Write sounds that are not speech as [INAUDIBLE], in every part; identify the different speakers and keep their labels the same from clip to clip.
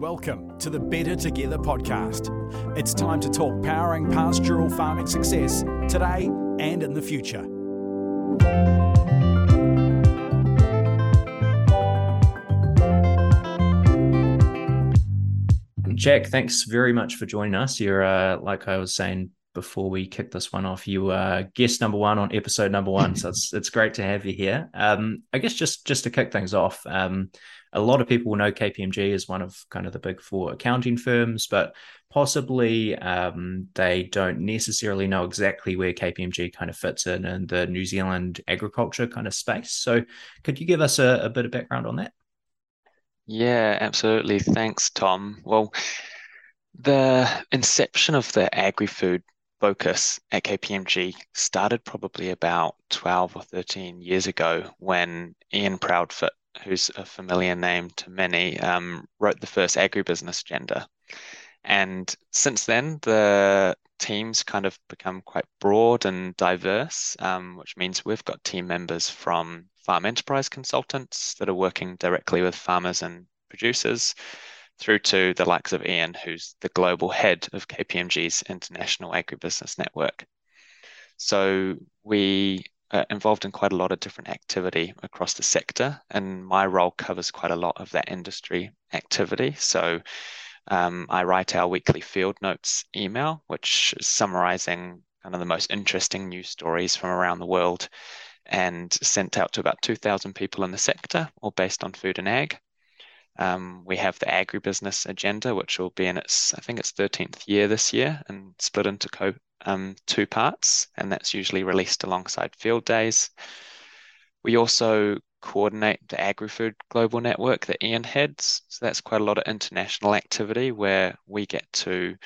Speaker 1: Welcome to the Better Together podcast. It's time to talk powering pastoral farming success today and in the future.
Speaker 2: Jack, thanks very much for joining us. You're, uh, like I was saying before we kick this one off, you are guest number one on episode number one. so it's it's great to have you here. Um, I guess just just to kick things off, um, a lot of people know KPMG as one of kind of the big four accounting firms, but possibly um, they don't necessarily know exactly where KPMG kind of fits in in the New Zealand agriculture kind of space. So, could you give us a, a bit of background on that?
Speaker 3: Yeah, absolutely. Thanks, Tom. Well, the inception of the agri-food focus at KPMG started probably about 12 or 13 years ago when Ian Proudfoot who's a familiar name to many, um, wrote the first agribusiness agenda. And since then, the teams kind of become quite broad and diverse, um, which means we've got team members from farm enterprise consultants that are working directly with farmers and producers, through to the likes of Ian, who's the global head of KPMG's International Agribusiness Network. So we uh, involved in quite a lot of different activity across the sector, and my role covers quite a lot of that industry activity. So um, I write our weekly field notes email, which is summarizing kind of the most interesting news stories from around the world and sent out to about 2,000 people in the sector, all based on food and ag. Um, we have the agribusiness agenda, which will be in its, I think it's 13th year this year and split into co um, two parts, and that's usually released alongside field days. We also coordinate the AgriFood Global Network that Ian heads. So that's quite a lot of international activity where we get to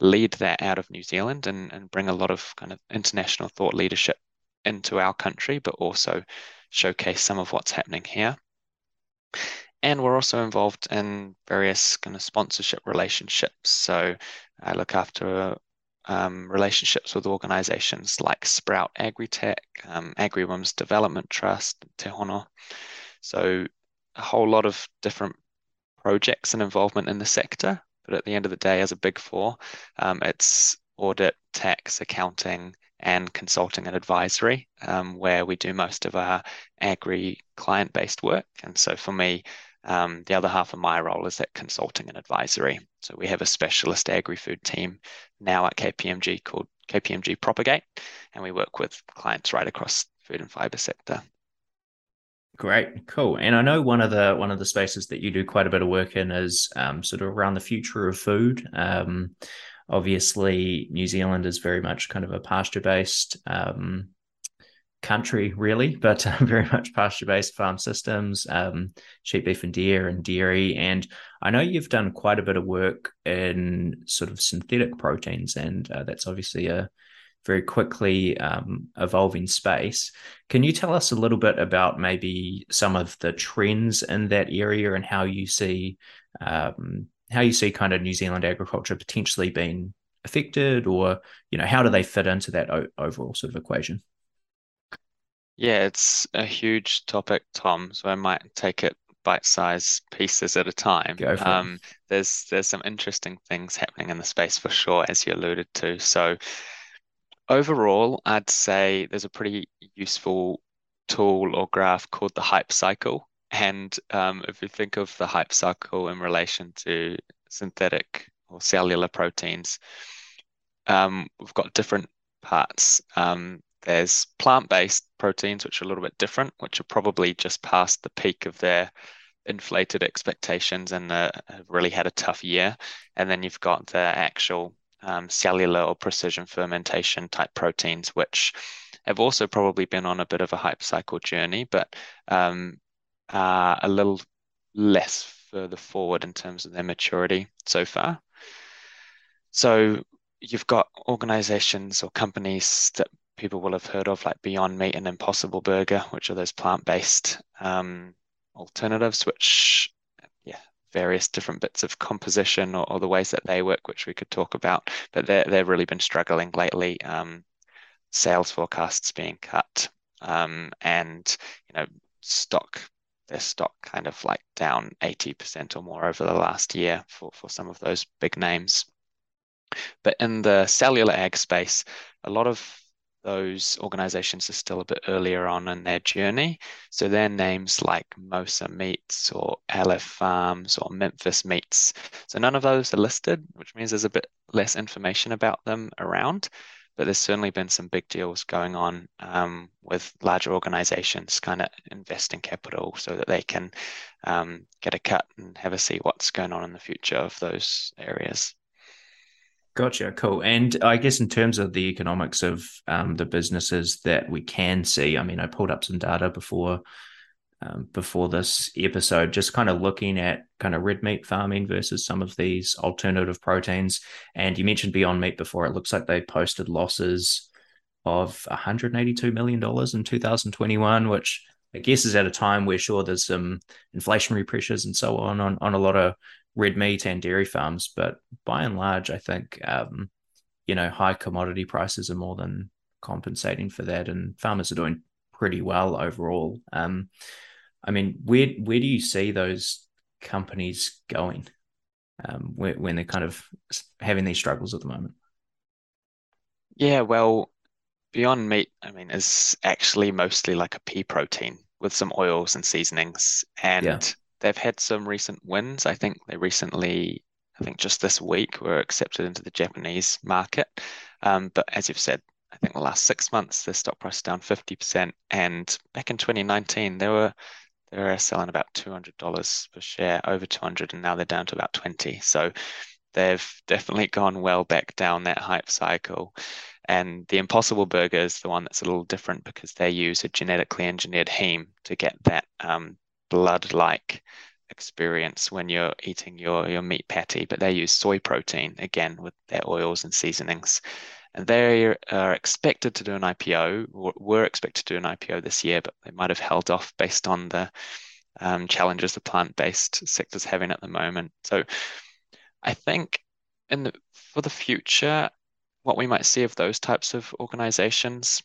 Speaker 3: lead that out of New Zealand and, and bring a lot of kind of international thought leadership into our country, but also showcase some of what's happening here. And we're also involved in various kind of sponsorship relationships. So I look after um, relationships with organizations like Sprout Agritech, um, AgriWomen's Development Trust, Te Hono. So a whole lot of different projects and involvement in the sector. But at the end of the day, as a big four, um, it's audit, tax, accounting, and consulting and advisory, um, where we do most of our agri client based work. And so for me, um, the other half of my role is that consulting and advisory. So we have a specialist agri-food team now at KPMG called KPMG Propagate, and we work with clients right across food and fiber sector.
Speaker 2: Great, cool. And I know one of the one of the spaces that you do quite a bit of work in is um, sort of around the future of food. Um, obviously, New Zealand is very much kind of a pasture based um, country, really, but uh, [LAUGHS] very much pasture based farm systems, um, sheep, beef, and deer, and dairy. And I know you've done quite a bit of work in sort of synthetic proteins, and uh, that's obviously a very quickly um, evolving space. Can you tell us a little bit about maybe some of the trends in that area and how you see um, how you see kind of New Zealand agriculture potentially being affected, or you know how do they fit into that o- overall sort of equation?
Speaker 3: Yeah, it's a huge topic, Tom. So I might take it bite-sized pieces at a time. Um. There's there's some interesting things happening in the space for sure, as you alluded to. So overall, I'd say there's a pretty useful tool or graph called the hype cycle. And um, if you think of the hype cycle in relation to synthetic or cellular proteins, um, we've got different parts. Um, there's plant-based proteins, which are a little bit different, which are probably just past the peak of their inflated expectations and uh, have really had a tough year. And then you've got the actual um, cellular or precision fermentation type proteins, which have also probably been on a bit of a hype cycle journey, but um, are a little less further forward in terms of their maturity so far. So you've got organizations or companies that people will have heard of, like Beyond Meat and Impossible Burger, which are those plant-based um, alternatives, which yeah, various different bits of composition or, or, the ways that they work, which we could talk about. But they they've really been struggling lately. Um, sales forecasts being cut, um, and you know stock their stock kind of like down 80% or more over the last year for, for some of those big names. But in the cellular ag space, a lot of those organizations are still a bit earlier on in their journey. So they're names like Mosa Meats or Aleph Farms or Memphis Meats. So none of those are listed, which means there's a bit less information about them around. But there's certainly been some big deals going on um, with larger organizations kind of investing capital so that they can um, get a cut and have a see what's going on in the future of those areas.
Speaker 2: Gotcha. Cool. And I guess in terms of the economics of um, the businesses that we can see, I mean, I pulled up some data before um, before this episode, just kind of looking at kind of red meat farming versus some of these alternative proteins. And you mentioned Beyond Meat before. It looks like they posted losses of 182 million dollars in 2021, which I guess is at a time where sure there's some inflationary pressures and so on on, on a lot of red meat and dairy farms. But by and large, I think um, you know high commodity prices are more than compensating for that, and farmers are doing pretty well overall. Um, I mean, where where do you see those companies going um, when, when they're kind of having these struggles at the moment?
Speaker 3: Yeah, well, Beyond Meat, I mean, is actually mostly like a pea protein with some oils and seasonings, and yeah they've had some recent wins. I think they recently, I think just this week, were accepted into the Japanese market. Um, but as you've said, I think the last six months, their stock price is down 50%. And back in 2019, they were they were selling about $200 per share, over 200, and now they're down to about 20. So they've definitely gone well back down that hype cycle. And the Impossible Burger is the one that's a little different because they use a genetically engineered heme to get that um, blood-like experience when you're eating your your meat patty, but they use soy protein again with their oils and seasonings. And they are expected to do an IPO, were expected to do an IPO this year, but they might have held off based on the um, challenges the plant-based sector's having at the moment. So I think in the, for the future, what we might see of those types of organizations,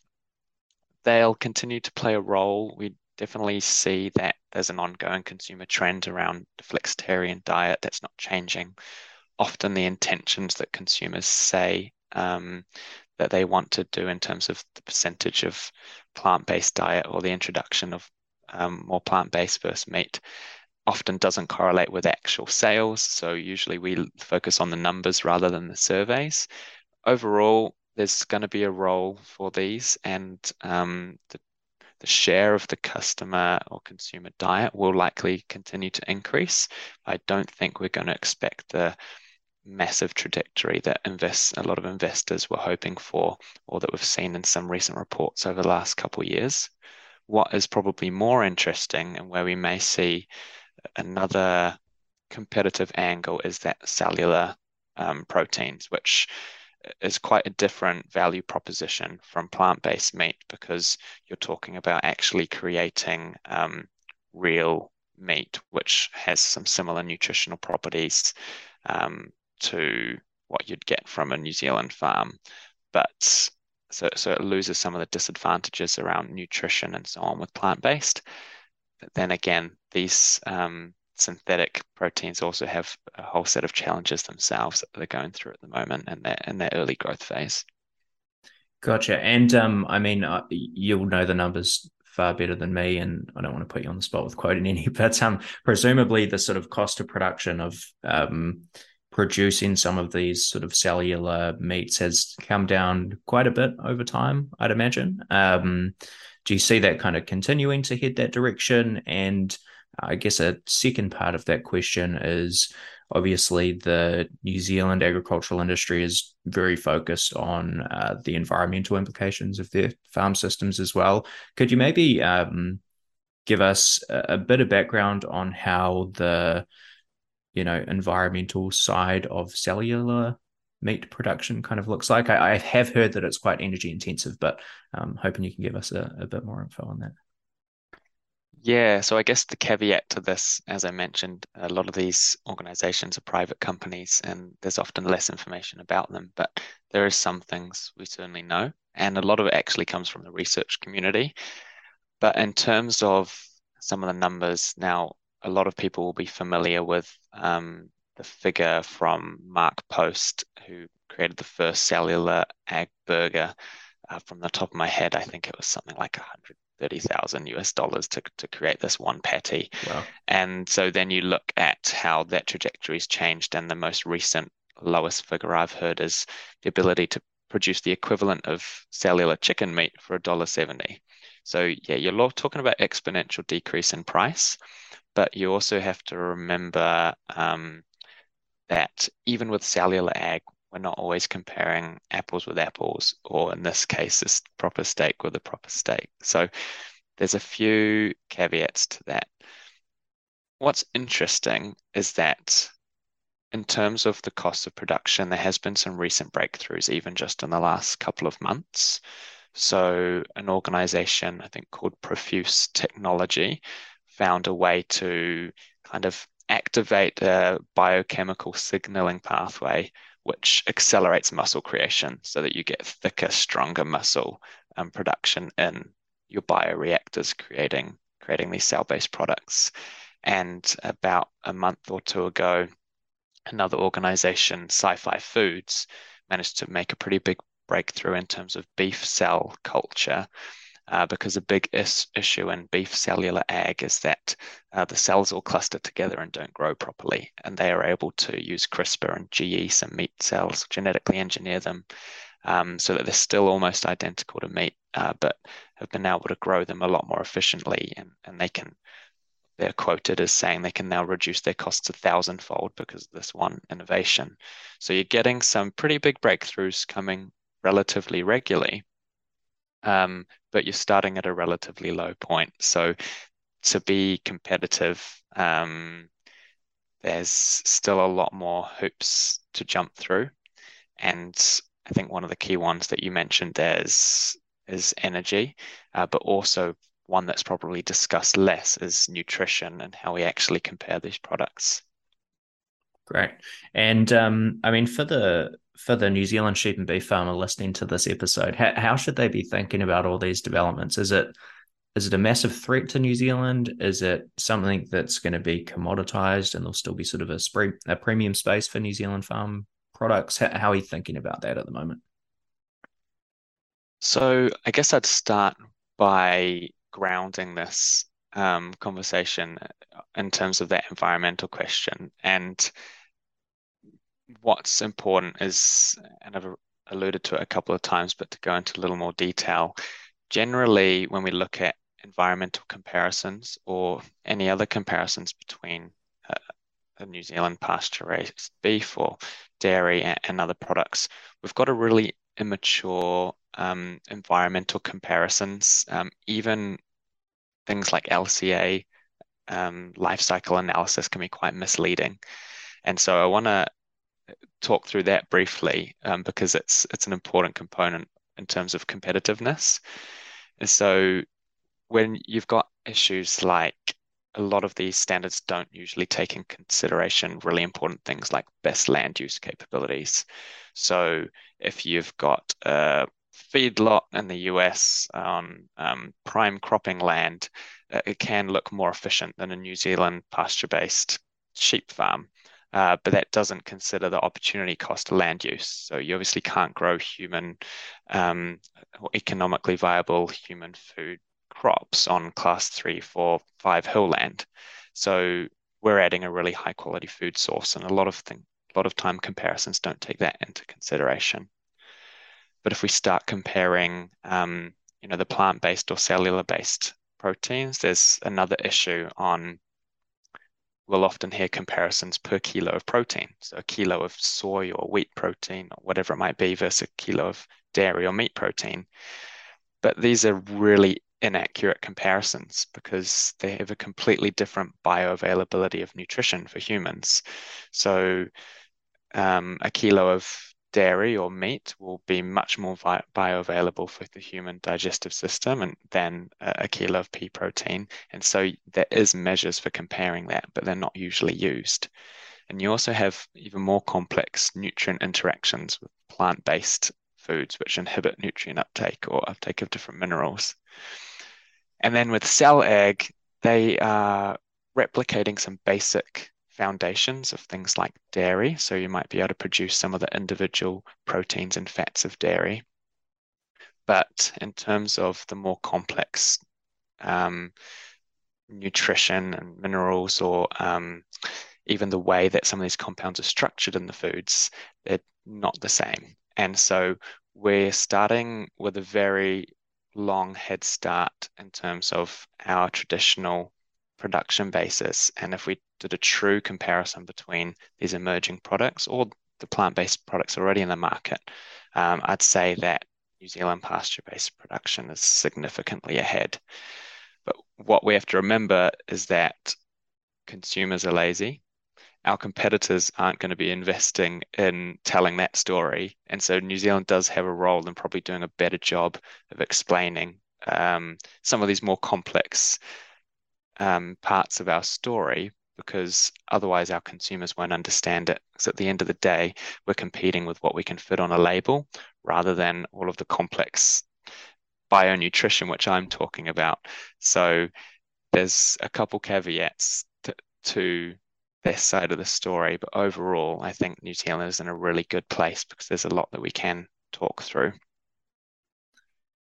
Speaker 3: they'll continue to play a role. We definitely see that there's an ongoing consumer trend around the flexitarian diet that's not changing. Often the intentions that consumers say um, that they want to do in terms of the percentage of plant-based diet or the introduction of um, more plant-based versus meat often doesn't correlate with actual sales. So usually we focus on the numbers rather than the surveys. Overall, there's going to be a role for these, and um, the the share of the customer or consumer diet will likely continue to increase. I don't think we're going to expect the massive trajectory that invest, a lot of investors were hoping for or that we've seen in some recent reports over the last couple of years. What is probably more interesting and where we may see another competitive angle is that cellular um, proteins, which is quite a different value proposition from plant-based meat because you're talking about actually creating um, real meat, which has some similar nutritional properties um, to what you'd get from a New Zealand farm, but so so it loses some of the disadvantages around nutrition and so on with plant-based. But then again, these um, synthetic proteins also have a whole set of challenges themselves that they're going through at the moment in their in their early growth phase.
Speaker 2: Gotcha. And um, I mean, uh, you'll know the numbers far better than me, and I don't want to put you on the spot with quoting any, [LAUGHS] but um, presumably the sort of cost of production of um, producing some of these sort of cellular meats has come down quite a bit over time, I'd imagine. Um, do you see that kind of continuing to head that direction? And I guess a second part of that question is obviously the New Zealand agricultural industry is very focused on uh, the environmental implications of their farm systems as well. Could you maybe um, give us a, bit of background on how the you know environmental side of cellular meat production kind of looks like? I, I have heard that it's quite energy intensive, but I'm um, hoping you can give us a, a bit more info on that.
Speaker 3: Yeah, so I guess the caveat to this, as I mentioned, a lot of these organizations are private companies and there's often less information about them, but there is some things we certainly know. And a lot of it actually comes from the research community. But in terms of some of the numbers. Now, a lot of people will be familiar with um, the figure from Mark Post, who created the first cellular ag burger. Uh, from the top of my head, I think it was something like 130,000 US dollars to, to create this one patty. Wow. And so then you look at how that trajectory's changed, and the most recent lowest figure I've heard is the ability to produce the equivalent of cellular chicken meat for $1.70. So yeah, you're talking about exponential decrease in price, but you also have to remember um, that even with cellular ag, we're not always comparing apples with apples, or in this case, this proper steak with a proper steak. So there's a few caveats to that. What's interesting is that in terms of the cost of production, there has been some recent breakthroughs, even just in the last couple of months. So an organization, I think called Profuse Technology, found a way to kind of activate a biochemical signaling pathway which accelerates muscle creation so that you get thicker, stronger muscle um, production in your bioreactors, creating creating these cell-based products. And about a month or two ago, another organization, Sci-Fi Foods, managed to make a pretty big breakthrough in terms of beef cell culture uh, because a big is- issue in beef cellular ag is that uh, the cells all cluster together and don't grow properly. And they are able to use CRISPR and GE some meat cells, genetically engineer them um, so that they're still almost identical to meat, uh, but have been able to grow them a lot more efficiently. And, and they can, they're quoted as saying they can now reduce their costs a thousandfold because of this one innovation. So you're getting some pretty big breakthroughs coming relatively regularly um, but you're starting at a relatively low point. So to be competitive, um, there's still a lot more hoops to jump through. And I think one of the key ones that you mentioned there is, is energy, uh, but also one that's probably discussed less is nutrition and how we actually compare these products.
Speaker 2: Great. And um, I mean, for the for the New Zealand sheep and beef farmer listening to this episode, how, how should they be thinking about all these developments? Is it is it a massive threat to New Zealand? Is it something that's going to be commoditized and there'll still be sort of a, a premium space for New Zealand farm products? How, how are you thinking about that at the moment?
Speaker 3: So I guess I'd start by grounding this um, conversation in terms of that environmental question. And what's important is, and I've alluded to it a couple of times, but to go into a little more detail, generally, when we look at environmental comparisons or any other comparisons between uh, a New Zealand pasture raised beef or dairy and, and, other products, we've got a really immature um, environmental comparisons. Um, even things like LCA um, life cycle analysis can be quite misleading. And so I want to talk through that briefly um, because it's it's an important component in terms of competitiveness. And so when you've got issues like a lot of these standards don't usually take in consideration really important things like best land use capabilities. So if you've got a feedlot in the US on um, prime cropping land, uh, it can look more efficient than a New Zealand pasture-based sheep farm. Uh, but that doesn't consider the opportunity cost of land use. So you obviously can't grow human um, or economically viable human food crops on class three, four, five hill land. So we're adding a really high quality food source, and a lot of thing, a lot of time comparisons don't take that into consideration. But if we start comparing, um, you know, the plant-based or cellular-based proteins, there's another issue on we'll often hear comparisons per kilo of protein. So a kilo of soy or wheat protein or whatever it might be versus a kilo of dairy or meat protein. But these are really inaccurate comparisons because they have a completely different bioavailability of nutrition for humans. So um, a kilo of dairy or meat will be much more bioavailable for the human digestive system and than a kilo of pea protein. And so there is measures for comparing that, but they're not usually used. And you also have even more complex nutrient interactions with plant-based foods, which inhibit nutrient uptake or uptake of different minerals. And then with cell ag, they are replicating some basic foundations of things like dairy. So you might be able to produce some of the individual proteins and fats of dairy. But in terms of the more complex um, nutrition and minerals, or um, even the way that some of these compounds are structured in the foods, they're not the same. And so we're starting with a very long head start in terms of our traditional production basis. And if we did a true comparison between these emerging products or the plant-based products already in the market, um, I'd say that New Zealand pasture-based production is significantly ahead. But what we have to remember is that consumers are lazy. Our competitors aren't going to be investing in telling that story. And so New Zealand does have a role in probably doing a better job of explaining um, some of these more complex um, parts of our story because otherwise our consumers won't understand it. Because at the end of the day, we're competing with what we can fit on a label rather than all of the complex bio nutrition, which I'm talking about. So there's a couple caveats to, to this side of the story, but overall, I think New Zealand is in a really good place because there's a lot that we can talk through.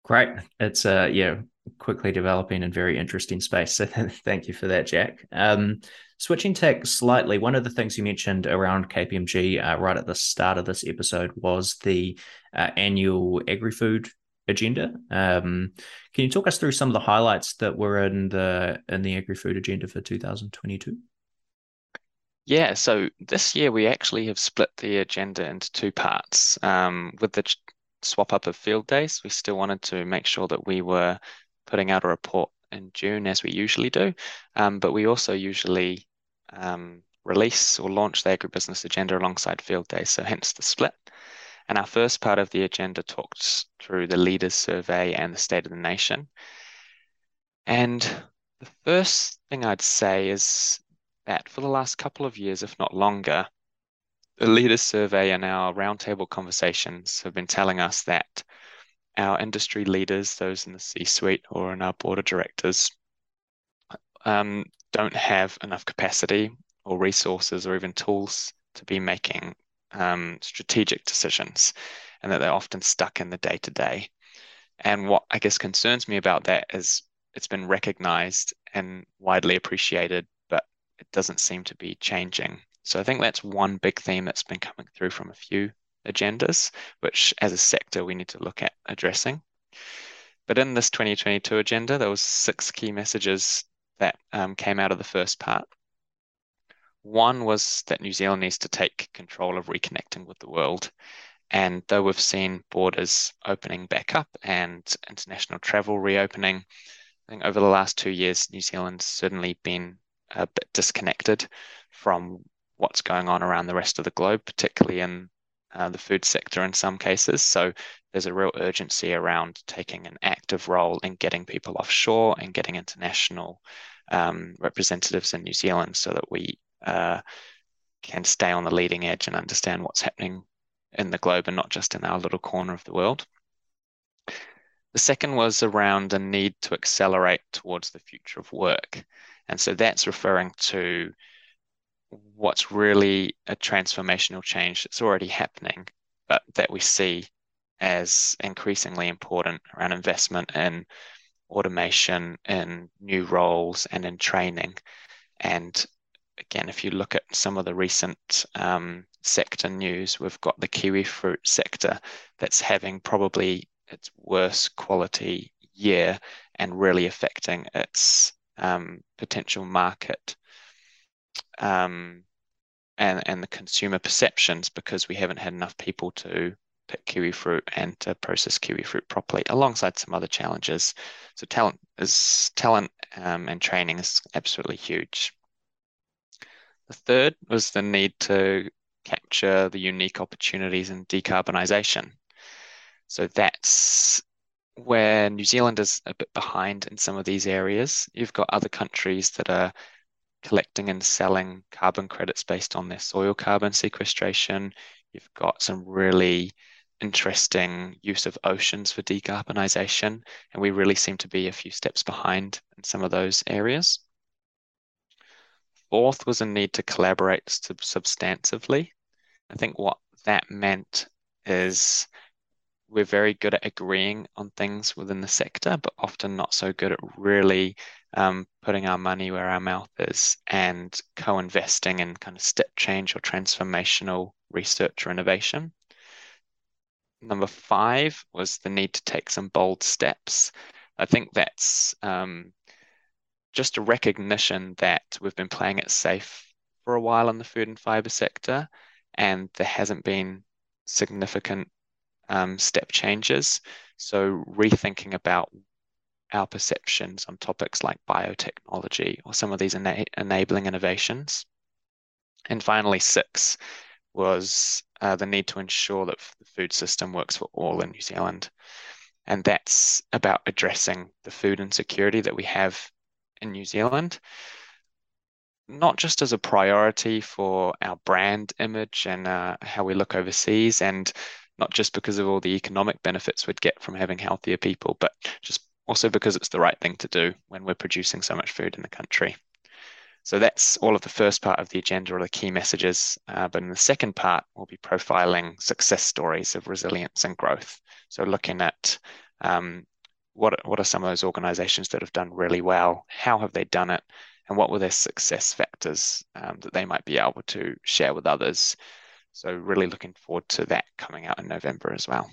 Speaker 2: Great. It's uh yeah, quickly developing and very interesting space. So [LAUGHS] thank you for that, Jack. Um, switching tack slightly, one of the things you mentioned around KPMG uh, right at the start of this episode was the uh, annual agri-food agenda. Um, can you talk us through some of the highlights that were in the in the agri-food agenda for 2022?
Speaker 3: Yeah, so this year we actually have split the agenda into two parts. Um, with the swap up of field days, we still wanted to make sure that we were putting out a report in June as we usually do, um, but we also usually um, release or launch the agribusiness agenda alongside field day, so hence the split. And our first part of the agenda talks through the leaders survey and the state of the nation. And the first thing I'd say is that for the last couple of years, if not longer, the leaders survey and our roundtable conversations have been telling us that our industry leaders, those in the C-suite or in our board of directors, um, don't have enough capacity or resources or even tools to be making um, strategic decisions, and that they're often stuck in the day to day. And what I guess concerns me about that is it's been recognized and widely appreciated, but it doesn't seem to be changing. So I think that's one big theme that's been coming through from a few agendas, which as a sector we need to look at addressing. But in this 2022 agenda, there was six key messages that um, came out of the first part. One was that New Zealand needs to take control of reconnecting with the world. And though we've seen borders opening back up and international travel reopening, I think over the last two years, New Zealand's certainly been a bit disconnected from what's going on around the rest of the globe, particularly in uh, the food sector in some cases. So there's a real urgency around taking an active role in getting people offshore and getting international um, representatives in New Zealand so that we uh, can stay on the leading edge and understand what's happening in the globe and not just in our little corner of the world. The second was around a need to accelerate towards the future of work. And so that's referring to what's really a transformational change that's already happening, but that we see as increasingly important around investment in automation, in new roles, and in training. And again, if you look at some of the recent um, sector news, we've got the kiwi fruit sector that's having probably its worst quality year and really affecting its um, potential market um, and and the consumer perceptions because we haven't had enough people to pick kiwi fruit and to process kiwi fruit properly, alongside some other challenges. So talent is talent um, and training is absolutely huge. The third was the need to capture the unique opportunities in decarbonisation. So that's where New Zealand is a bit behind in some of these areas. You've got other countries that are collecting and selling carbon credits based on their soil carbon sequestration. You've got some really interesting use of oceans for decarbonisation, and we really seem to be a few steps behind in some of those areas. fourth was a need to collaborate substantively. I think what that meant is we're very good at agreeing on things within the sector, but often not so good at really um, putting our money where our mouth is and co-investing in kind of step change or transformational research or innovation. Number five was the need to take some bold steps. I think that's um, just a recognition that we've been playing it safe for a while in the food and fiber sector, and there hasn't been significant um, step changes. So rethinking about our perceptions on topics like biotechnology or some of these ena enabling innovations. And finally, six was uh, the need to ensure that the food system works for all in New Zealand. And that's about addressing the food insecurity that we have in New Zealand, not just as a priority for our brand image and uh, how we look overseas, and not just because of all the economic benefits we'd get from having healthier people, but just also because it's the right thing to do when we're producing so much food in the country. So that's all of the first part of the agenda or the key messages. Uh, but in the second part, we'll be profiling success stories of resilience and growth. So looking at um, what, what are some of those organizations that have done really well? How have they done it? And what were their success factors um, that they might be able to share with others? So really looking forward to that coming out in November as well.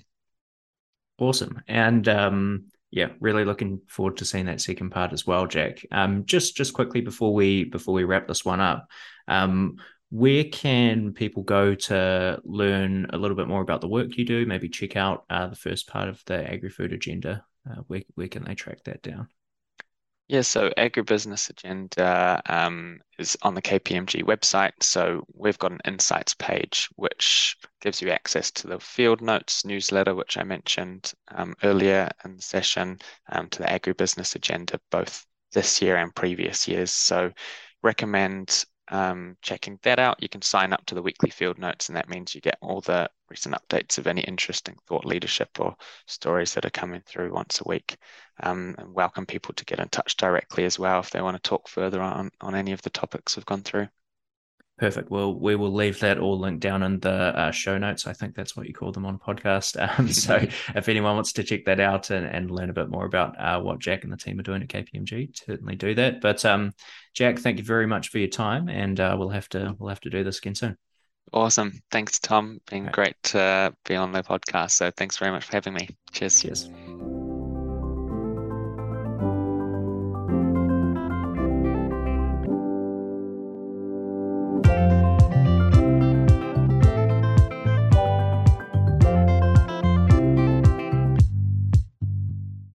Speaker 2: Awesome. And um, yeah, really looking forward to seeing that second part as well, Jack. Um, just just quickly before we before we wrap this one up, um, where can people go to learn a little bit more about the work you do? Maybe check out uh, the first part of the agri-food agenda. Uh, where where can they track that down?
Speaker 3: Yeah, so agribusiness agenda um, is on the KPMG website. So we've got an insights page which gives you access to the field notes newsletter, which I mentioned um, earlier in the session, um, to the agribusiness agenda, both this year and previous years. So recommend um, checking that out. You can sign up to the weekly field notes, and that means you get all the recent updates of any interesting thought leadership or stories that are coming through once a week. Um, and welcome people to get in touch directly as well if they want to talk further on, on any of the topics we've gone through.
Speaker 2: Perfect. Well, we will leave that all linked down in the uh, show notes. I think that's what you call them on podcast. [LAUGHS] Um, so if anyone wants to check that out and, and learn a bit more about uh, what Jack and the team are doing at KPMG, certainly do that. But um, Jack, thank you very much for your time, and uh, we'll have to we'll have to do this again soon.
Speaker 3: Awesome. Thanks, Tom. Been right. great to be on the podcast. So thanks very much for having me. Cheers.
Speaker 2: Cheers.